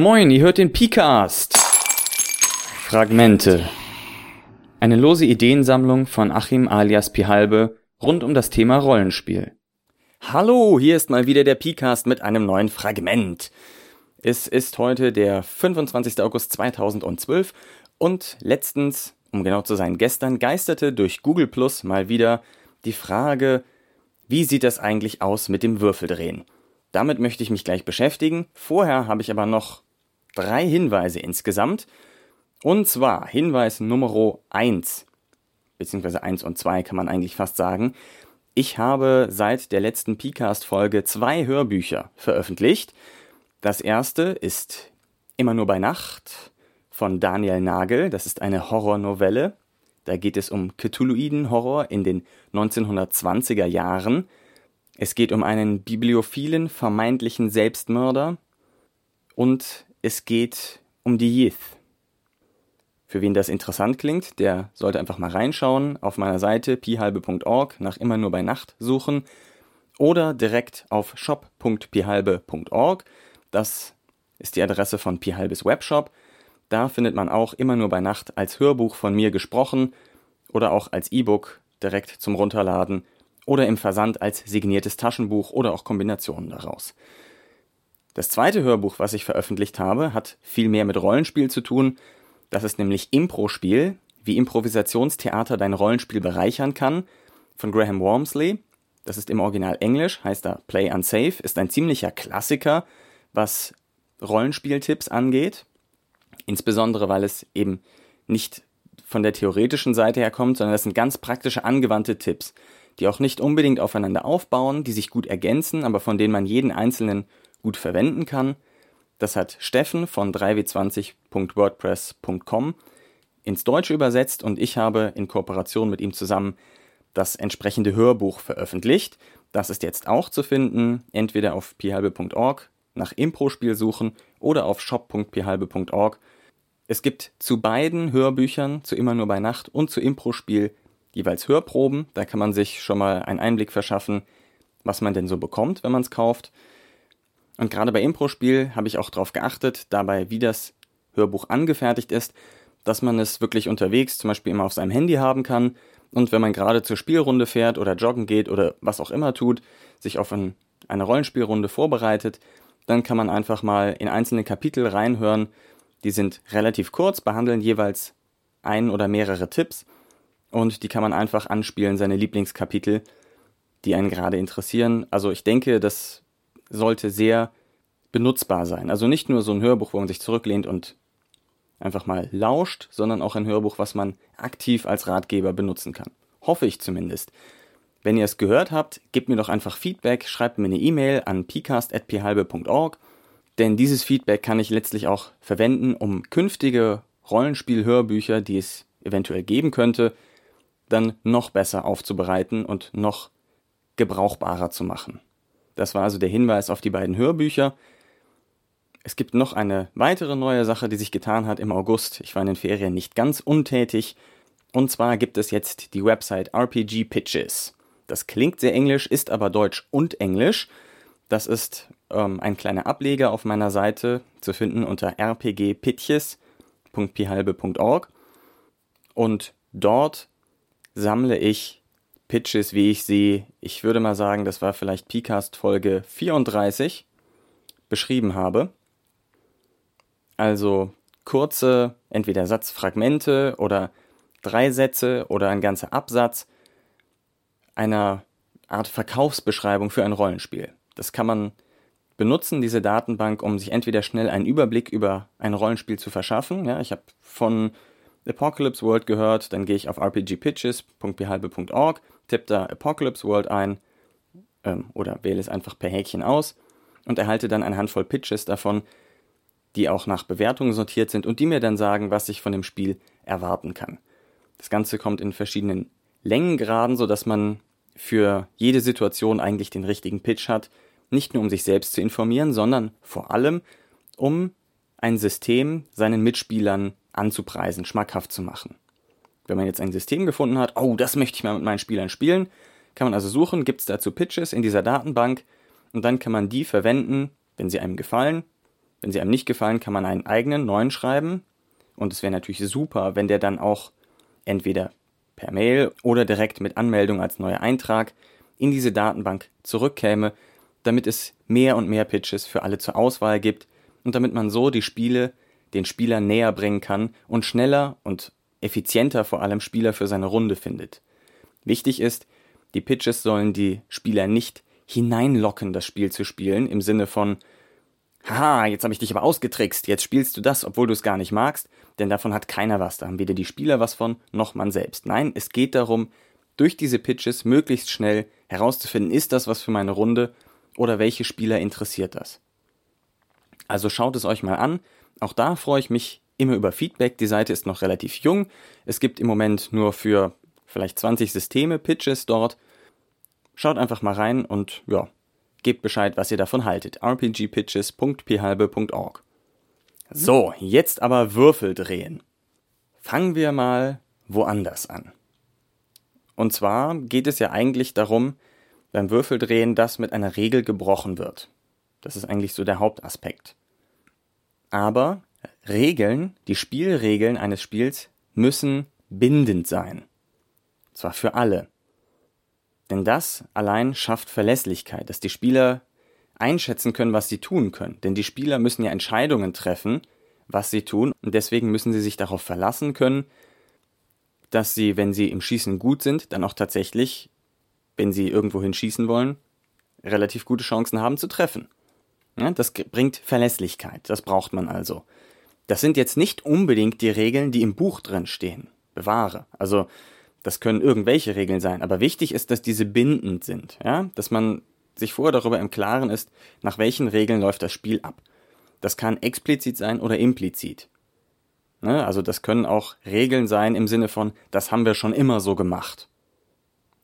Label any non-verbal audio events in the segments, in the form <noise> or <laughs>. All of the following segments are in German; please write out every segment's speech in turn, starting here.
Moin, ihr hört den Picast. Fragmente. Eine lose Ideensammlung von Achim alias Pihalbe rund um das Thema Rollenspiel. Hallo, hier ist mal wieder der Picast mit einem neuen Fragment. Es ist heute der 25. August 2012 und letztens, um genau zu sein, gestern geisterte durch Google Plus mal wieder die Frage, wie sieht das eigentlich aus mit dem Würfeldrehen? Damit möchte ich mich gleich beschäftigen. Vorher habe ich aber noch drei Hinweise insgesamt. Und zwar Hinweis Nummer 1, beziehungsweise 1 und 2 kann man eigentlich fast sagen. Ich habe seit der letzten PCAST-Folge zwei Hörbücher veröffentlicht. Das erste ist Immer nur bei Nacht von Daniel Nagel. Das ist eine Horrornovelle. Da geht es um Cthulhuiden-Horror in den 1920er Jahren. Es geht um einen bibliophilen, vermeintlichen Selbstmörder. Und es geht um die Yith. Für wen das interessant klingt, der sollte einfach mal reinschauen, auf meiner Seite pihalbe.org nach immer nur bei Nacht suchen oder direkt auf shop.pihalbe.org. Das ist die Adresse von Pihalbes Webshop. Da findet man auch immer nur bei Nacht als Hörbuch von mir gesprochen oder auch als E-Book direkt zum Runterladen oder im Versand als signiertes Taschenbuch oder auch Kombinationen daraus. Das zweite Hörbuch, was ich veröffentlicht habe, hat viel mehr mit Rollenspiel zu tun. Das ist nämlich Impro-Spiel, wie Improvisationstheater dein Rollenspiel bereichern kann, von Graham Wormsley. Das ist im Original Englisch, heißt da Play Unsafe, ist ein ziemlicher Klassiker, was Rollenspieltipps angeht. Insbesondere, weil es eben nicht von der theoretischen Seite her kommt, sondern das sind ganz praktische angewandte Tipps, die auch nicht unbedingt aufeinander aufbauen, die sich gut ergänzen, aber von denen man jeden einzelnen gut verwenden kann. Das hat Steffen von 3w20.wordpress.com ins Deutsche übersetzt und ich habe in Kooperation mit ihm zusammen das entsprechende Hörbuch veröffentlicht. Das ist jetzt auch zu finden, entweder auf pihalbe.org nach Impro-Spiel suchen oder auf shop.pihalbe.org. Es gibt zu beiden Hörbüchern, zu Immer nur bei Nacht und zu Impro-Spiel, jeweils Hörproben. Da kann man sich schon mal einen Einblick verschaffen, was man denn so bekommt, wenn man es kauft. Und gerade bei Impro-Spiel habe ich auch darauf geachtet, dabei, wie das Hörbuch angefertigt ist, dass man es wirklich unterwegs zum Beispiel immer auf seinem Handy haben kann und wenn man gerade zur Spielrunde fährt oder joggen geht oder was auch immer tut, sich auf ein, eine Rollenspielrunde vorbereitet, dann kann man einfach mal in einzelne Kapitel reinhören. Die sind relativ kurz, behandeln jeweils ein oder mehrere Tipps und die kann man einfach anspielen, seine Lieblingskapitel, die einen gerade interessieren. Also ich denke, das sollte sehr benutzbar sein. Also nicht nur so ein Hörbuch, wo man sich zurücklehnt und einfach mal lauscht, sondern auch ein Hörbuch, was man aktiv als Ratgeber benutzen kann. Hoffe ich zumindest. Wenn ihr es gehört habt, gebt mir doch einfach Feedback, schreibt mir eine E-Mail an pcast.phalbe.org, denn dieses Feedback kann ich letztlich auch verwenden, um künftige Rollenspiel-Hörbücher, die es eventuell geben könnte, dann noch besser aufzubereiten und noch gebrauchbarer zu machen. Das war also der Hinweis auf die beiden Hörbücher. Es gibt noch eine weitere neue Sache, die sich getan hat im August. Ich war in den Ferien nicht ganz untätig. Und zwar gibt es jetzt die Website RPG Pitches. Das klingt sehr englisch, ist aber deutsch und englisch. Das ist ähm, ein kleiner Ableger auf meiner Seite zu finden unter rpgpitches.pihalbe.org. Und dort sammle ich Pitches, wie ich sie, ich würde mal sagen, das war vielleicht PCAST Folge 34, beschrieben habe. Also kurze, entweder Satzfragmente oder drei Sätze oder ein ganzer Absatz einer Art Verkaufsbeschreibung für ein Rollenspiel. Das kann man benutzen, diese Datenbank, um sich entweder schnell einen Überblick über ein Rollenspiel zu verschaffen. Ja, ich habe von Apocalypse World gehört, dann gehe ich auf rpgpitches.behalbe.org, tippe da Apocalypse World ein ähm, oder wähle es einfach per Häkchen aus und erhalte dann eine Handvoll Pitches davon, die auch nach Bewertungen sortiert sind und die mir dann sagen, was ich von dem Spiel erwarten kann. Das Ganze kommt in verschiedenen Längengraden, sodass man für jede Situation eigentlich den richtigen Pitch hat, nicht nur um sich selbst zu informieren, sondern vor allem um ein System seinen Mitspielern anzupreisen, schmackhaft zu machen. Wenn man jetzt ein System gefunden hat, oh, das möchte ich mal mit meinen Spielern spielen, kann man also suchen, gibt es dazu Pitches in dieser Datenbank und dann kann man die verwenden, wenn sie einem gefallen, Wenn sie einem nicht gefallen, kann man einen eigenen neuen schreiben. Und es wäre natürlich super, wenn der dann auch entweder per Mail oder direkt mit Anmeldung als neuer Eintrag in diese Datenbank zurückkäme, damit es mehr und mehr Pitches für alle zur Auswahl gibt und damit man so die Spiele den Spieler näher bringen kann und schneller und effizienter vor allem Spieler für seine Runde findet. Wichtig ist, die Pitches sollen die Spieler nicht hineinlocken, das Spiel zu spielen, im Sinne von, haha, jetzt habe ich dich aber ausgetrickst, jetzt spielst du das, obwohl du es gar nicht magst, denn davon hat keiner was, da haben weder die Spieler was von, noch man selbst. Nein, es geht darum, durch diese Pitches möglichst schnell herauszufinden, ist das was für meine Runde oder welche Spieler interessiert das. Also schaut es euch mal an, auch da freue ich mich immer über Feedback, die Seite ist noch relativ jung, es gibt im Moment nur für vielleicht 20 Systeme Pitches dort, Schaut einfach mal rein und ja, gebt Bescheid, was ihr davon haltet. rpgpitches.phalbe.org. So, jetzt aber Würfel drehen. Fangen wir mal woanders an. Und zwar geht es ja eigentlich darum, beim Würfeldrehen, dass mit einer Regel gebrochen wird. Das ist eigentlich so der Hauptaspekt. Aber Regeln, die Spielregeln eines Spiels müssen bindend sein. Zwar für alle. Denn das allein schafft Verlässlichkeit, dass die Spieler einschätzen können, was sie tun können. Denn die Spieler müssen ja Entscheidungen treffen, was sie tun. Und deswegen müssen sie sich darauf verlassen können, dass sie, wenn sie im Schießen gut sind, dann auch tatsächlich, wenn sie irgendwohin schießen wollen, relativ gute Chancen haben zu treffen. Ja, das bringt Verlässlichkeit. Das braucht man also. Das sind jetzt nicht unbedingt die Regeln, die im Buch drin stehen. Bewahre. Also das können irgendwelche Regeln sein, aber wichtig ist, dass diese bindend sind, ja, dass man sich vorher darüber im Klaren ist, nach welchen Regeln läuft das Spiel ab. Das kann explizit sein oder implizit. Ne? Also das können auch Regeln sein im Sinne von, das haben wir schon immer so gemacht.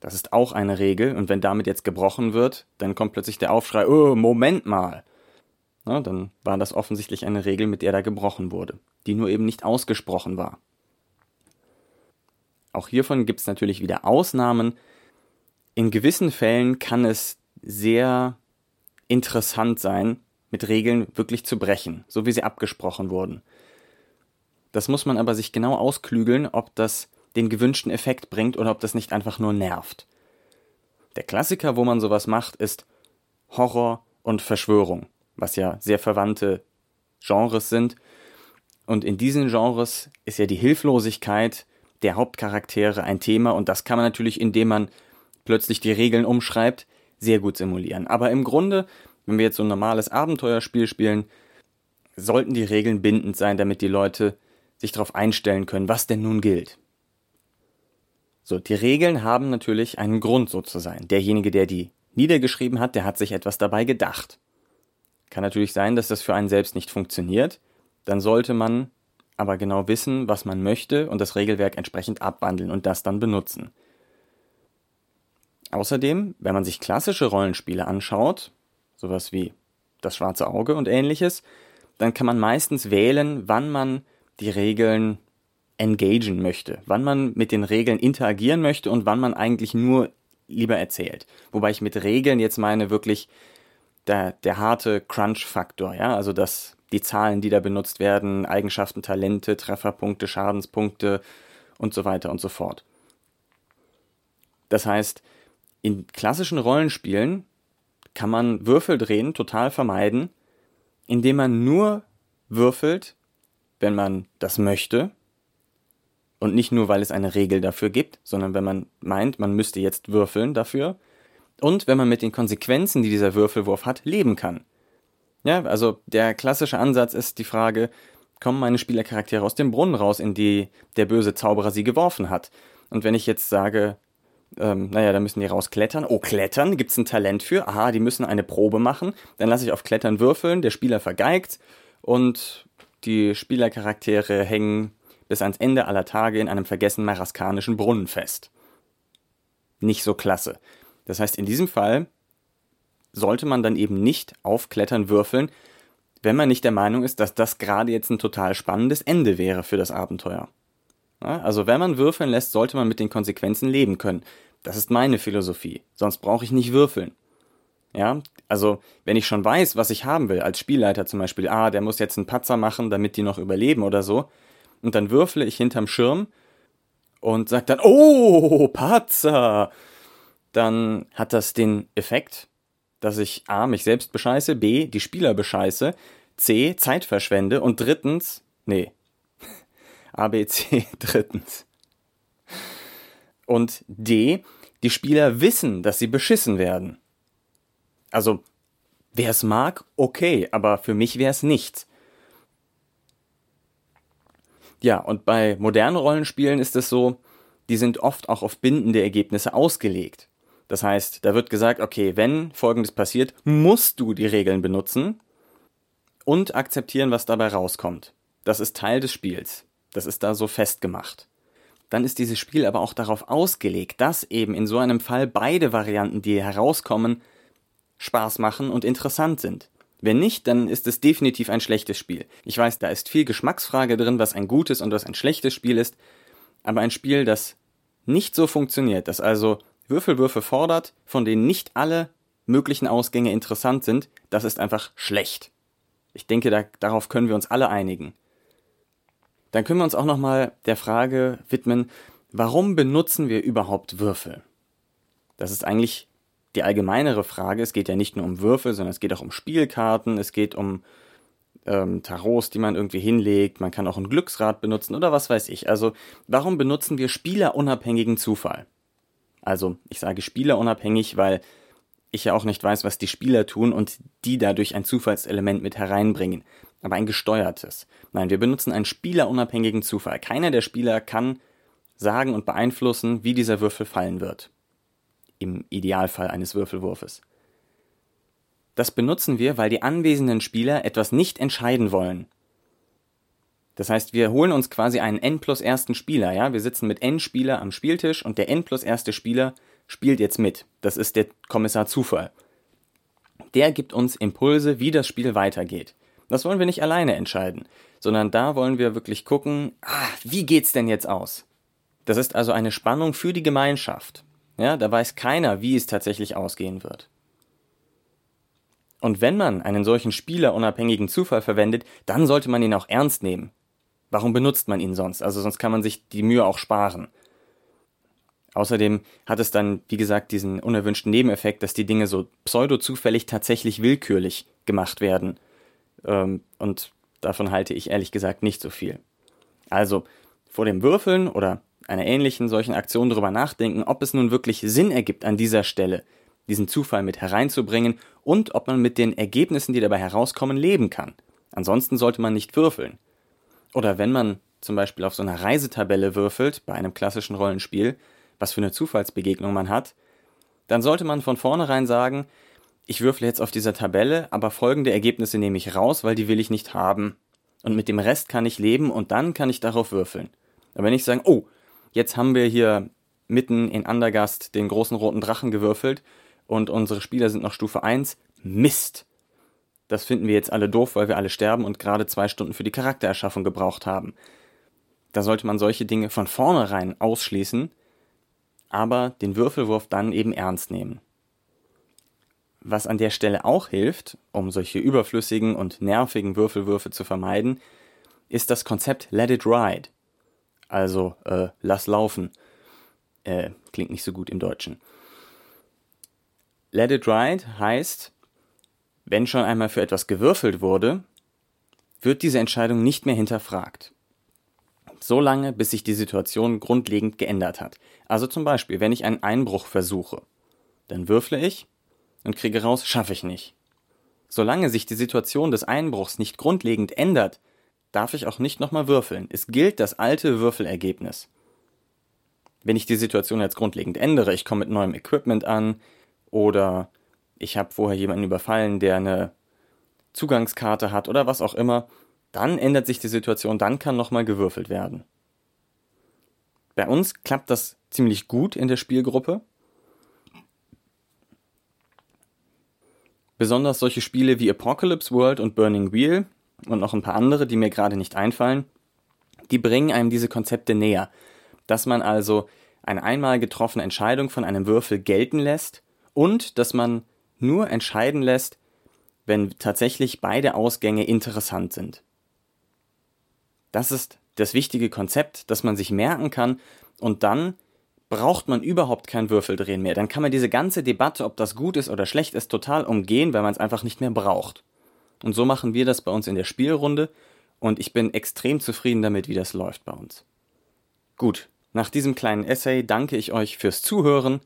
Das ist auch eine Regel und wenn damit jetzt gebrochen wird, dann kommt plötzlich der Aufschrei, oh, Moment mal. Na, dann war das offensichtlich eine Regel, mit der da gebrochen wurde, die nur eben nicht ausgesprochen war. Auch hiervon gibt es natürlich wieder Ausnahmen. In gewissen Fällen kann es sehr interessant sein, mit Regeln wirklich zu brechen, so wie sie abgesprochen wurden. Das muss man aber sich genau ausklügeln, ob das den gewünschten Effekt bringt oder ob das nicht einfach nur nervt. Der Klassiker, wo man sowas macht, ist Horror und Verschwörung, was ja sehr verwandte Genres sind. Und in diesen Genres ist ja die Hilflosigkeit der Hauptcharaktere ein Thema und das kann man natürlich, indem man plötzlich die Regeln umschreibt, sehr gut simulieren. Aber im Grunde, wenn wir jetzt so ein normales Abenteuerspiel spielen, sollten die Regeln bindend sein, damit die Leute sich darauf einstellen können, was denn nun gilt. So, die Regeln haben natürlich einen Grund, so zu sein. Derjenige, der die niedergeschrieben hat, der hat sich etwas dabei gedacht. Kann natürlich sein, dass das für einen selbst nicht funktioniert. Dann sollte man aber genau wissen, was man möchte und das Regelwerk entsprechend abwandeln und das dann benutzen. Außerdem, wenn man sich klassische Rollenspiele anschaut, sowas wie das schwarze Auge und ähnliches, dann kann man meistens wählen, wann man die Regeln engagen möchte, wann man mit den Regeln interagieren möchte und wann man eigentlich nur lieber erzählt. Wobei ich mit Regeln jetzt meine wirklich der, der harte Crunch-Faktor, ja, also das die Zahlen, die da benutzt werden, Eigenschaften, Talente, Trefferpunkte, Schadenspunkte und so weiter und so fort. Das heißt, in klassischen Rollenspielen kann man Würfel drehen total vermeiden, indem man nur würfelt, wenn man das möchte und nicht nur, weil es eine Regel dafür gibt, sondern wenn man meint, man müsste jetzt würfeln dafür und wenn man mit den Konsequenzen, die dieser Würfelwurf hat, leben kann. Ja, also der klassische Ansatz ist die Frage, kommen meine Spielercharaktere aus dem Brunnen raus, in die der böse Zauberer sie geworfen hat? Und wenn ich jetzt sage, ähm, naja, da müssen die rausklettern. Oh, klettern, gibt's ein Talent für? Aha, die müssen eine Probe machen. Dann lasse ich auf Klettern würfeln, der Spieler vergeigt und die Spielercharaktere hängen bis ans Ende aller Tage in einem vergessenen maraskanischen Brunnen fest. Nicht so klasse. Das heißt, in diesem Fall sollte man dann eben nicht aufklettern würfeln, wenn man nicht der Meinung ist, dass das gerade jetzt ein total spannendes Ende wäre für das Abenteuer. Ja, also wenn man würfeln lässt, sollte man mit den Konsequenzen leben können. Das ist meine Philosophie. Sonst brauche ich nicht würfeln. Ja, also wenn ich schon weiß, was ich haben will, als Spielleiter zum Beispiel, ah, der muss jetzt einen Patzer machen, damit die noch überleben oder so, und dann würfle ich hinterm Schirm und sage dann, oh, Patzer, dann hat das den Effekt, dass ich A, mich selbst bescheiße, B, die Spieler bescheiße, C, Zeit verschwende und drittens, nee, <laughs> A, B, C, <laughs> drittens. Und D, die Spieler wissen, dass sie beschissen werden. Also, wer es mag, okay, aber für mich wäre es nichts. Ja, und bei modernen Rollenspielen ist es so, die sind oft auch auf bindende Ergebnisse ausgelegt. Das heißt, da wird gesagt, okay, wenn Folgendes passiert, musst du die Regeln benutzen und akzeptieren, was dabei rauskommt. Das ist Teil des Spiels. Das ist da so festgemacht. Dann ist dieses Spiel aber auch darauf ausgelegt, dass eben in so einem Fall beide Varianten, die herauskommen, Spaß machen und interessant sind. Wenn nicht, dann ist es definitiv ein schlechtes Spiel. Ich weiß, da ist viel Geschmacksfrage drin, was ein gutes und was ein schlechtes Spiel ist, aber ein Spiel, das nicht so funktioniert, das also Würfelwürfe fordert, von denen nicht alle möglichen Ausgänge interessant sind, das ist einfach schlecht. Ich denke, da, darauf können wir uns alle einigen. Dann können wir uns auch nochmal der Frage widmen, warum benutzen wir überhaupt Würfel? Das ist eigentlich die allgemeinere Frage. Es geht ja nicht nur um Würfel, sondern es geht auch um Spielkarten, es geht um ähm, Tarots, die man irgendwie hinlegt, man kann auch ein Glücksrad benutzen oder was weiß ich. Also warum benutzen wir spielerunabhängigen Zufall? Also ich sage spielerunabhängig, weil ich ja auch nicht weiß, was die Spieler tun und die dadurch ein Zufallselement mit hereinbringen. Aber ein gesteuertes. Nein, wir benutzen einen spielerunabhängigen Zufall. Keiner der Spieler kann sagen und beeinflussen, wie dieser Würfel fallen wird. Im Idealfall eines Würfelwurfes. Das benutzen wir, weil die anwesenden Spieler etwas nicht entscheiden wollen. Das heißt, wir holen uns quasi einen n plus ersten Spieler, ja. Wir sitzen mit n Spieler am Spieltisch und der n plus erste Spieler spielt jetzt mit. Das ist der Kommissar Zufall. Der gibt uns Impulse, wie das Spiel weitergeht. Das wollen wir nicht alleine entscheiden, sondern da wollen wir wirklich gucken, ah, wie geht's denn jetzt aus? Das ist also eine Spannung für die Gemeinschaft. Ja, da weiß keiner, wie es tatsächlich ausgehen wird. Und wenn man einen solchen spielerunabhängigen Zufall verwendet, dann sollte man ihn auch ernst nehmen. Warum benutzt man ihn sonst? Also sonst kann man sich die Mühe auch sparen. Außerdem hat es dann, wie gesagt, diesen unerwünschten Nebeneffekt, dass die Dinge so pseudo-zufällig tatsächlich willkürlich gemacht werden. Ähm, und davon halte ich ehrlich gesagt nicht so viel. Also vor dem Würfeln oder einer ähnlichen solchen Aktion darüber nachdenken, ob es nun wirklich Sinn ergibt, an dieser Stelle diesen Zufall mit hereinzubringen und ob man mit den Ergebnissen, die dabei herauskommen, leben kann. Ansonsten sollte man nicht würfeln. Oder wenn man zum Beispiel auf so einer Reisetabelle würfelt, bei einem klassischen Rollenspiel, was für eine Zufallsbegegnung man hat, dann sollte man von vornherein sagen, ich würfle jetzt auf dieser Tabelle, aber folgende Ergebnisse nehme ich raus, weil die will ich nicht haben. Und mit dem Rest kann ich leben und dann kann ich darauf würfeln. Aber wenn ich sage, oh, jetzt haben wir hier mitten in Andergast den großen roten Drachen gewürfelt und unsere Spieler sind noch Stufe 1, Mist das finden wir jetzt alle doof, weil wir alle sterben und gerade zwei Stunden für die Charaktererschaffung gebraucht haben. Da sollte man solche Dinge von vornherein ausschließen, aber den Würfelwurf dann eben ernst nehmen. Was an der Stelle auch hilft, um solche überflüssigen und nervigen Würfelwürfe zu vermeiden, ist das Konzept Let it ride. Also äh, lass laufen. Äh, klingt nicht so gut im Deutschen. Let it ride heißt, wenn schon einmal für etwas gewürfelt wurde, wird diese Entscheidung nicht mehr hinterfragt. So lange, bis sich die Situation grundlegend geändert hat. Also zum Beispiel, wenn ich einen Einbruch versuche, dann würfle ich und kriege raus, schaffe ich nicht. Solange sich die Situation des Einbruchs nicht grundlegend ändert, darf ich auch nicht nochmal würfeln. Es gilt das alte Würfelergebnis. Wenn ich die Situation jetzt grundlegend ändere, ich komme mit neuem Equipment an oder ich habe vorher jemanden überfallen, der eine Zugangskarte hat oder was auch immer, dann ändert sich die Situation, dann kann nochmal gewürfelt werden. Bei uns klappt das ziemlich gut in der Spielgruppe. Besonders solche Spiele wie Apocalypse World und Burning Wheel und noch ein paar andere, die mir gerade nicht einfallen, die bringen einem diese Konzepte näher. Dass man also eine einmal getroffene Entscheidung von einem Würfel gelten lässt und dass man nur entscheiden lässt, wenn tatsächlich beide Ausgänge interessant sind. Das ist das wichtige Konzept, das man sich merken kann und dann braucht man überhaupt kein Würfeldrehen mehr. Dann kann man diese ganze Debatte, ob das gut ist oder schlecht ist, total umgehen, weil man es einfach nicht mehr braucht. Und so machen wir das bei uns in der Spielrunde und ich bin extrem zufrieden damit, wie das läuft bei uns. Gut, nach diesem kleinen Essay danke ich euch fürs Zuhören.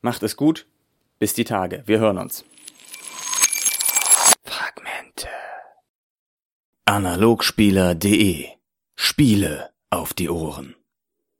Macht es gut. Bis die Tage. Wir hören uns. Fragmente. Analogspieler.de Spiele auf die Ohren.